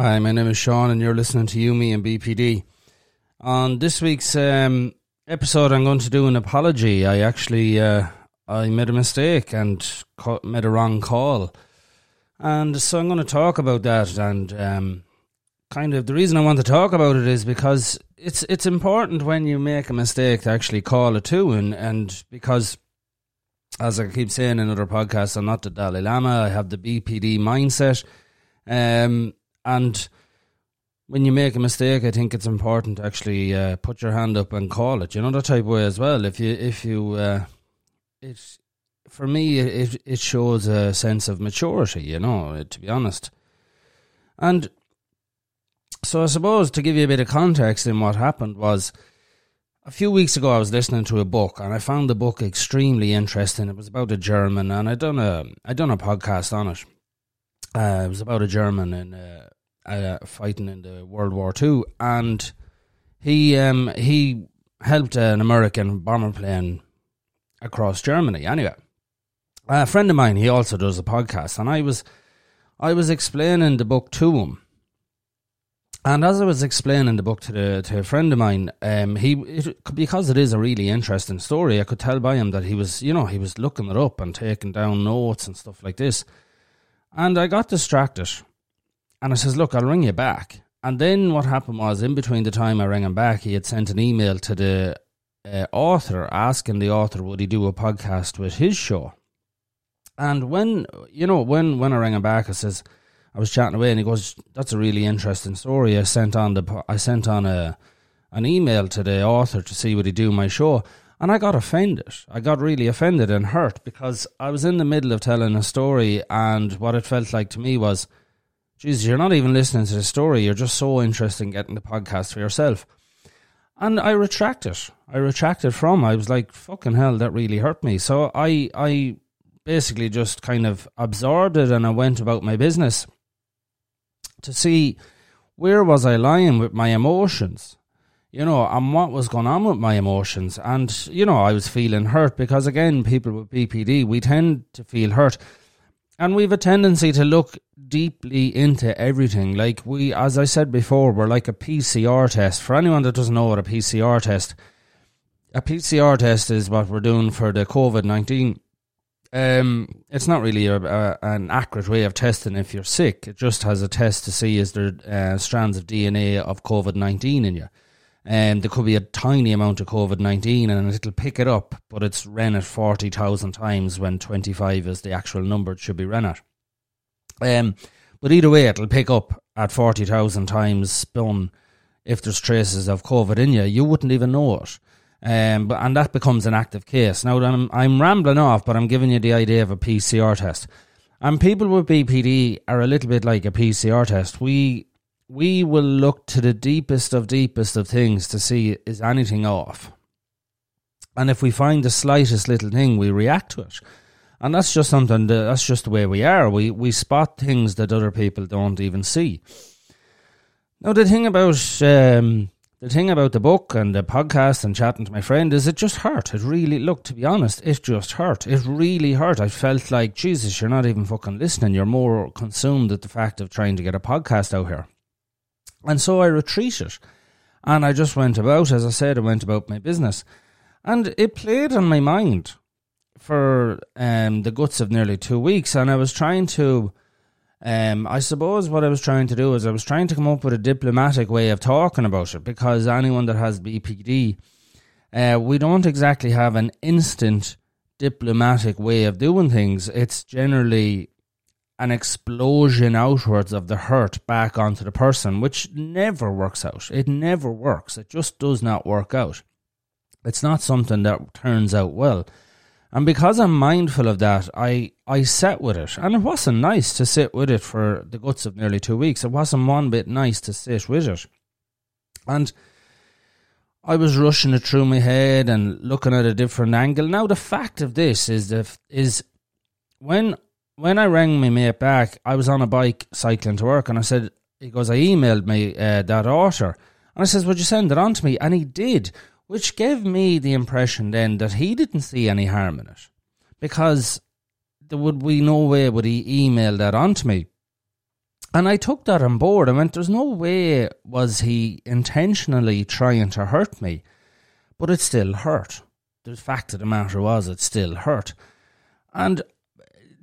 Hi, my name is Sean, and you're listening to You, Me, and BPD. On this week's um, episode, I'm going to do an apology. I actually uh, I made a mistake and ca- made a wrong call, and so I'm going to talk about that. And um, kind of the reason I want to talk about it is because it's it's important when you make a mistake to actually call it to, and and because as I keep saying in other podcasts, I'm not the Dalai Lama. I have the BPD mindset. Um, and when you make a mistake, I think it's important to actually uh, put your hand up and call it. You know that type of way as well. If you if you uh, it for me it it shows a sense of maturity. You know, to be honest, and so I suppose to give you a bit of context in what happened was a few weeks ago I was listening to a book and I found the book extremely interesting. It was about a German and I done a I done a podcast on it. Uh, it was about a German in uh, uh, fighting in the World War Two, and he um, he helped an American bomber plane across Germany. Anyway, a friend of mine, he also does a podcast, and I was I was explaining the book to him. And as I was explaining the book to the to a friend of mine, um, he it, because it is a really interesting story, I could tell by him that he was, you know, he was looking it up and taking down notes and stuff like this. And I got distracted, and I says, Look, I'll ring you back. And then what happened was, in between the time I rang him back, he had sent an email to the uh, author asking the author would he do a podcast with his show. And when you know when when I rang him back, I says I was chatting away, and he goes, "That's a really interesting story." I sent on the I sent on a an email to the author to see would he do my show, and I got offended. I got really offended and hurt because I was in the middle of telling a story, and what it felt like to me was Jesus, you're not even listening to the story. You're just so interested in getting the podcast for yourself. And I retracted. I retracted from. I was like, fucking hell, that really hurt me. So I, I basically just kind of absorbed it and I went about my business to see where was I lying with my emotions, you know, and what was going on with my emotions. And, you know, I was feeling hurt because, again, people with BPD, we tend to feel hurt. And we've a tendency to look deeply into everything. Like we, as I said before, we're like a PCR test. For anyone that doesn't know what a PCR test, a PCR test is what we're doing for the COVID nineteen. Um, it's not really a, a, an accurate way of testing if you're sick. It just has a test to see is there uh, strands of DNA of COVID nineteen in you and there could be a tiny amount of COVID 19 and it'll pick it up, but it's ran at 40,000 times when 25 is the actual number it should be run at. Um, but either way, it'll pick up at 40,000 times spun if there's traces of COVID in you. You wouldn't even know it. Um, but, and that becomes an active case. Now, I'm, I'm rambling off, but I'm giving you the idea of a PCR test. And people with BPD are a little bit like a PCR test. We we will look to the deepest of deepest of things to see is anything off. And if we find the slightest little thing, we react to it. And that's just something that, that's just the way we are. We we spot things that other people don't even see. Now the thing about um, the thing about the book and the podcast and chatting to my friend is it just hurt. It really look to be honest, it just hurt. It really hurt. I felt like Jesus, you're not even fucking listening. You're more consumed at the fact of trying to get a podcast out here. And so I retreated and I just went about, as I said, I went about my business. And it played on my mind for um, the guts of nearly two weeks. And I was trying to, um, I suppose what I was trying to do is I was trying to come up with a diplomatic way of talking about it because anyone that has BPD, uh, we don't exactly have an instant diplomatic way of doing things. It's generally an explosion outwards of the hurt back onto the person, which never works out. It never works. It just does not work out. It's not something that turns out well. And because I'm mindful of that, I, I sat with it. And it wasn't nice to sit with it for the guts of nearly two weeks. It wasn't one bit nice to sit with it. And I was rushing it through my head and looking at a different angle. Now the fact of this is that is when when I rang my mate back, I was on a bike cycling to work, and I said, he goes, I emailed me uh, that author, and I says, would you send it on to me? And he did, which gave me the impression then that he didn't see any harm in it, because there would be no way would he email that on to me. And I took that on board. I went, there's no way was he intentionally trying to hurt me, but it still hurt. The fact of the matter was, it still hurt. And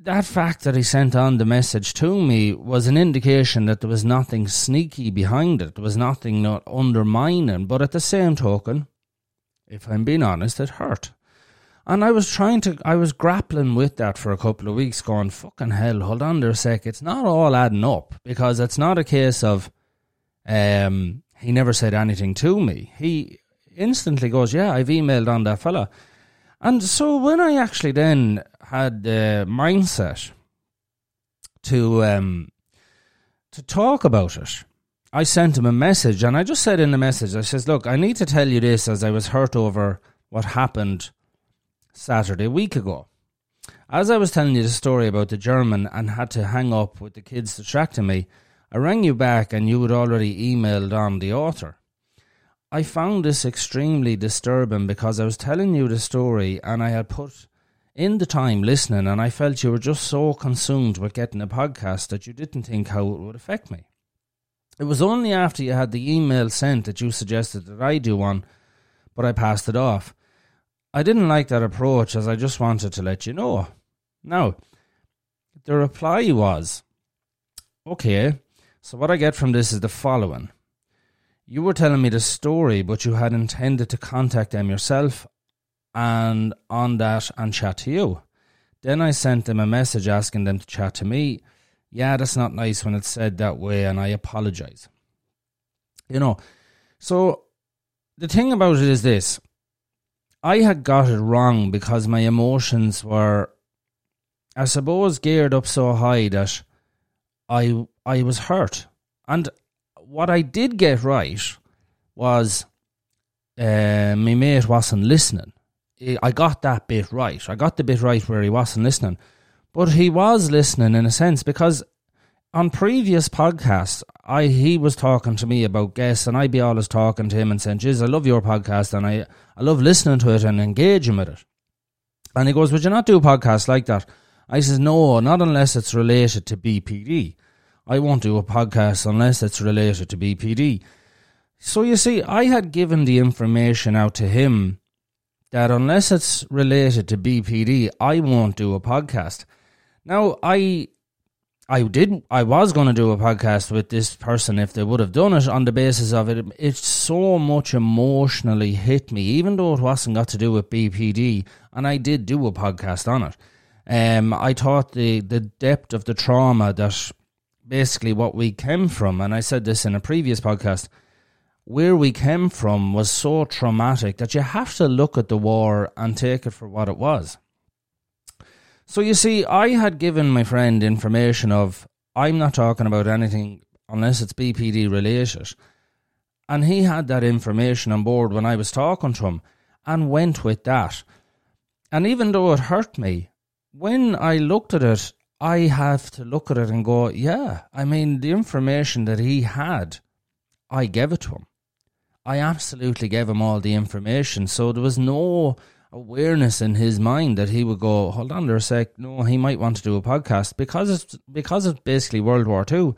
that fact that he sent on the message to me was an indication that there was nothing sneaky behind it. There was nothing not undermining. But at the same token, if I'm being honest, it hurt. And I was trying to, I was grappling with that for a couple of weeks, going, fucking hell, hold on there a sec. It's not all adding up because it's not a case of, um, he never said anything to me. He instantly goes, yeah, I've emailed on that fella. And so when I actually then had the mindset to, um, to talk about it, I sent him a message and I just said in the message, I says, look, I need to tell you this as I was hurt over what happened Saturday, a week ago. As I was telling you the story about the German and had to hang up with the kids distracting me, I rang you back and you had already emailed on the author. I found this extremely disturbing because I was telling you the story and I had put in the time listening and I felt you were just so consumed with getting a podcast that you didn't think how it would affect me. It was only after you had the email sent that you suggested that I do one, but I passed it off. I didn't like that approach as I just wanted to let you know. Now, the reply was okay, so what I get from this is the following. You were telling me the story, but you had intended to contact them yourself and on that and chat to you. Then I sent them a message asking them to chat to me. Yeah, that's not nice when it's said that way, and I apologize. You know, so the thing about it is this I had got it wrong because my emotions were, I suppose, geared up so high that I I was hurt. And what I did get right was uh, my mate wasn't listening. I got that bit right. I got the bit right where he wasn't listening. But he was listening in a sense because on previous podcasts, I he was talking to me about guests, and I'd be always talking to him and saying, "Jeez, I love your podcast, and I I love listening to it and engaging with it." And he goes, "Would you not do a podcast like that?" I says, "No, not unless it's related to BPD. I won't do a podcast unless it's related to BPD." So you see, I had given the information out to him that unless it's related to BPD, I won't do a podcast. Now I I did. I was going to do a podcast with this person if they would have done it on the basis of it. It so much emotionally hit me, even though it wasn't got to do with BPD, and I did do a podcast on it. Um, I thought the the depth of the trauma that basically what we came from, and I said this in a previous podcast, where we came from was so traumatic that you have to look at the war and take it for what it was. So you see, I had given my friend information of I'm not talking about anything unless it's BPD related. And he had that information on board when I was talking to him and went with that. And even though it hurt me, when I looked at it, I have to look at it and go, yeah, I mean, the information that he had, I gave it to him. I absolutely gave him all the information. So there was no awareness in his mind that he would go, hold on there a sec, no, he might want to do a podcast because it's because it's basically World War Two.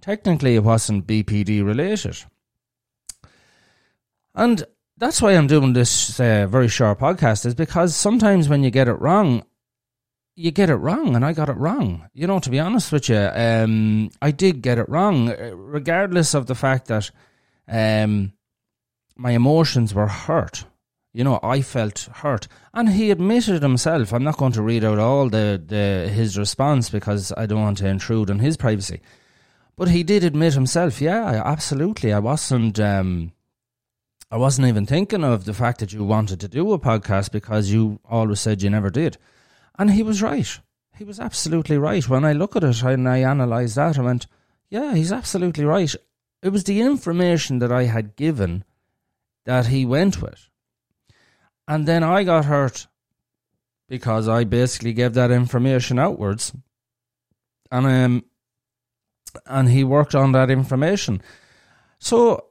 Technically, it wasn't BPD related, and that's why I'm doing this uh, very short podcast. Is because sometimes when you get it wrong, you get it wrong, and I got it wrong. You know, to be honest with you, um, I did get it wrong, regardless of the fact that um, my emotions were hurt you know, I felt hurt, and he admitted himself. I'm not going to read out all the, the his response because I don't want to intrude on his privacy. But he did admit himself. Yeah, absolutely. I wasn't. Um, I wasn't even thinking of the fact that you wanted to do a podcast because you always said you never did, and he was right. He was absolutely right. When I look at it and I analyse that, I went, "Yeah, he's absolutely right." It was the information that I had given that he went with and then I got hurt because I basically gave that information outwards. And um and he worked on that information. So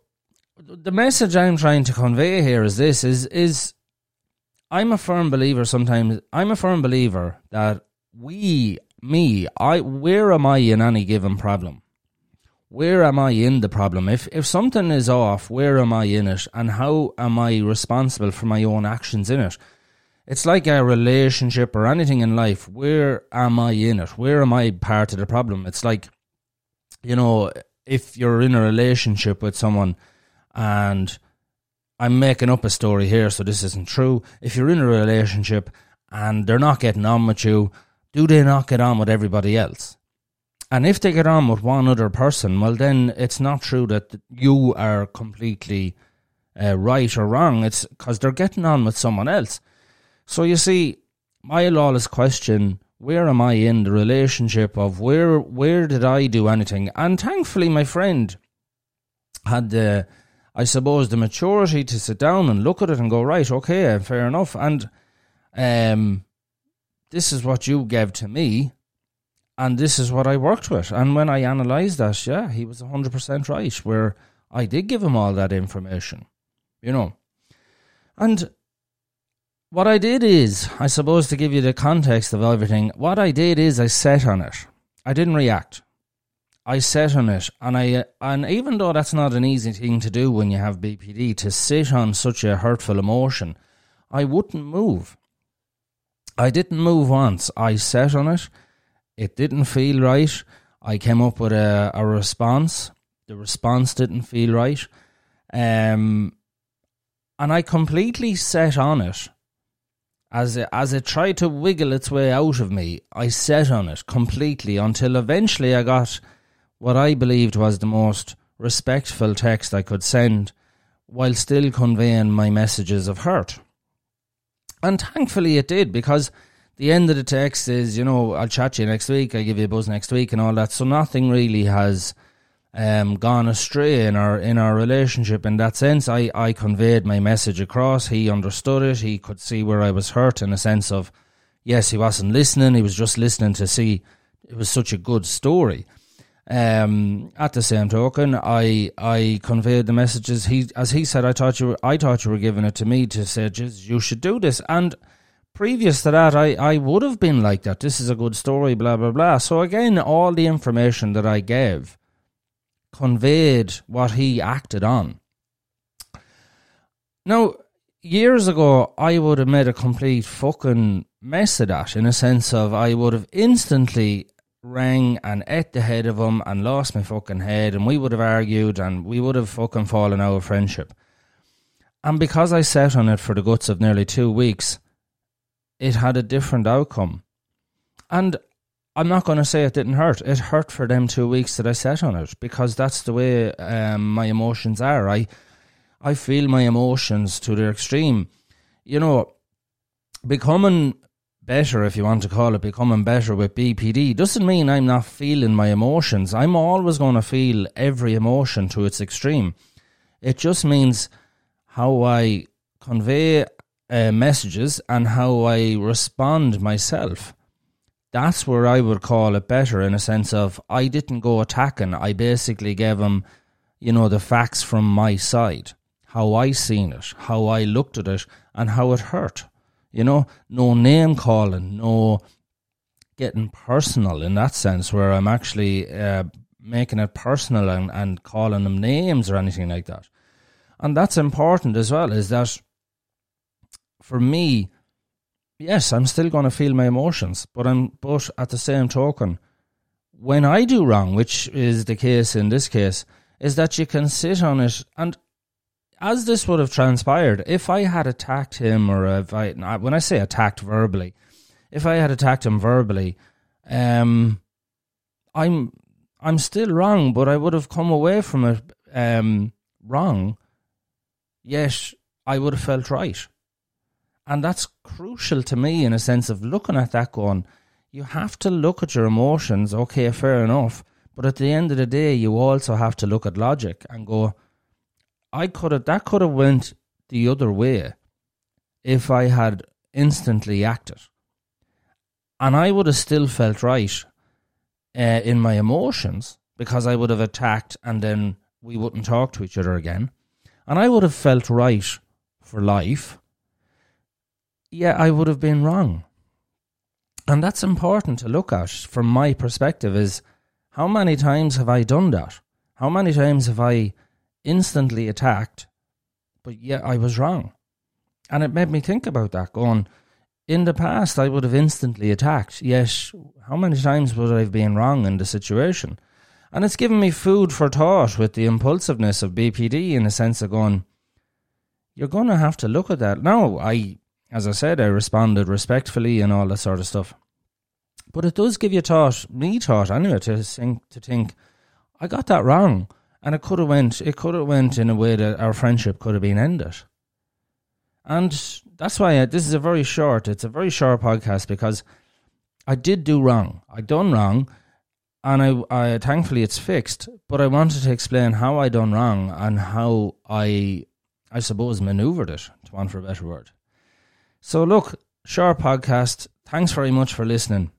the message I'm trying to convey here is this is is I'm a firm believer sometimes I'm a firm believer that we me, I where am I in any given problem? Where am I in the problem? If if something is off, where am I in it, and how am I responsible for my own actions in it? It's like a relationship or anything in life. Where am I in it? Where am I part of the problem? It's like, you know, if you're in a relationship with someone and I'm making up a story here, so this isn't true. If you're in a relationship and they're not getting on with you, do they not get on with everybody else? And if they get on with one other person, well, then it's not true that you are completely uh, right or wrong. It's because they're getting on with someone else. So you see, my lawless question where am I in the relationship of where where did I do anything? And thankfully, my friend had the, I suppose, the maturity to sit down and look at it and go right, okay, fair enough. And um, this is what you gave to me, and this is what I worked with. And when I analysed that, yeah, he was hundred percent right. Where I did give him all that information, you know, and what I did is, I suppose, to give you the context of everything, what I did is I sat on it. I didn't react. I sat on it, and I and even though that's not an easy thing to do when you have BPD, to sit on such a hurtful emotion, I wouldn't move. I didn't move once. I sat on it. It didn't feel right. I came up with a, a response. The response didn't feel right. Um, and I completely sat on it as it, as it tried to wiggle its way out of me, I sat on it completely until eventually I got what I believed was the most respectful text I could send while still conveying my messages of hurt. And thankfully it did because the end of the text is, you know, I'll chat to you next week, I'll give you a buzz next week and all that. So nothing really has um, gone astray in our in our relationship in that sense. I, I conveyed my message across. He understood it. He could see where I was hurt in a sense of, yes, he wasn't listening. He was just listening to see it was such a good story. Um, at the same token, I I conveyed the messages. He as he said, I thought you were, I thought you were giving it to me to say, you should do this. And previous to that, I, I would have been like that. This is a good story, blah blah blah. So again, all the information that I gave conveyed what he acted on. Now, years ago, I would have made a complete fucking mess of that in a sense of I would have instantly rang and ate the head of him and lost my fucking head and we would have argued and we would have fucking fallen out of friendship. And because I sat on it for the guts of nearly two weeks, it had a different outcome. And I'm not going to say it didn't hurt. It hurt for them two weeks that I sat on it because that's the way um, my emotions are. I I feel my emotions to their extreme. You know, becoming better, if you want to call it becoming better with BPD, doesn't mean I'm not feeling my emotions. I'm always going to feel every emotion to its extreme. It just means how I convey uh, messages and how I respond myself that's where I would call it better in a sense of I didn't go attacking. I basically gave him, you know, the facts from my side, how I seen it, how I looked at it, and how it hurt. You know, no name calling, no getting personal in that sense, where I'm actually uh, making it personal and, and calling them names or anything like that. And that's important as well, is that for me, yes, I'm still going to feel my emotions, but I'm but at the same token, when I do wrong, which is the case in this case, is that you can sit on it and as this would have transpired, if I had attacked him or if I when I say attacked verbally, if I had attacked him verbally, um, I'm I'm still wrong, but I would have come away from it um, wrong. Yet I would have felt right. And that's crucial to me in a sense of looking at that going, you have to look at your emotions, okay, fair enough. But at the end of the day, you also have to look at logic and go, I could have, that could have went the other way if I had instantly acted. And I would have still felt right uh, in my emotions because I would have attacked and then we wouldn't talk to each other again. And I would have felt right for life yeah, I would have been wrong. And that's important to look at from my perspective is how many times have I done that? How many times have I instantly attacked, but yet I was wrong? And it made me think about that, going, in the past I would have instantly attacked, Yes, how many times would I have been wrong in the situation? And it's given me food for thought with the impulsiveness of BPD in a sense of going, you're going to have to look at that. Now, I, as I said, I responded respectfully and all that sort of stuff. But it does give you thought, me thought anyway, to think, to think, I got that wrong, and it could have went, it could have went in a way that our friendship could have been ended. And that's why I, this is a very short, it's a very short podcast because I did do wrong. I done wrong, and I, I thankfully it's fixed. But I wanted to explain how I done wrong and how I, I suppose, manoeuvred it. To want for a better word. So look, short podcast. Thanks very much for listening.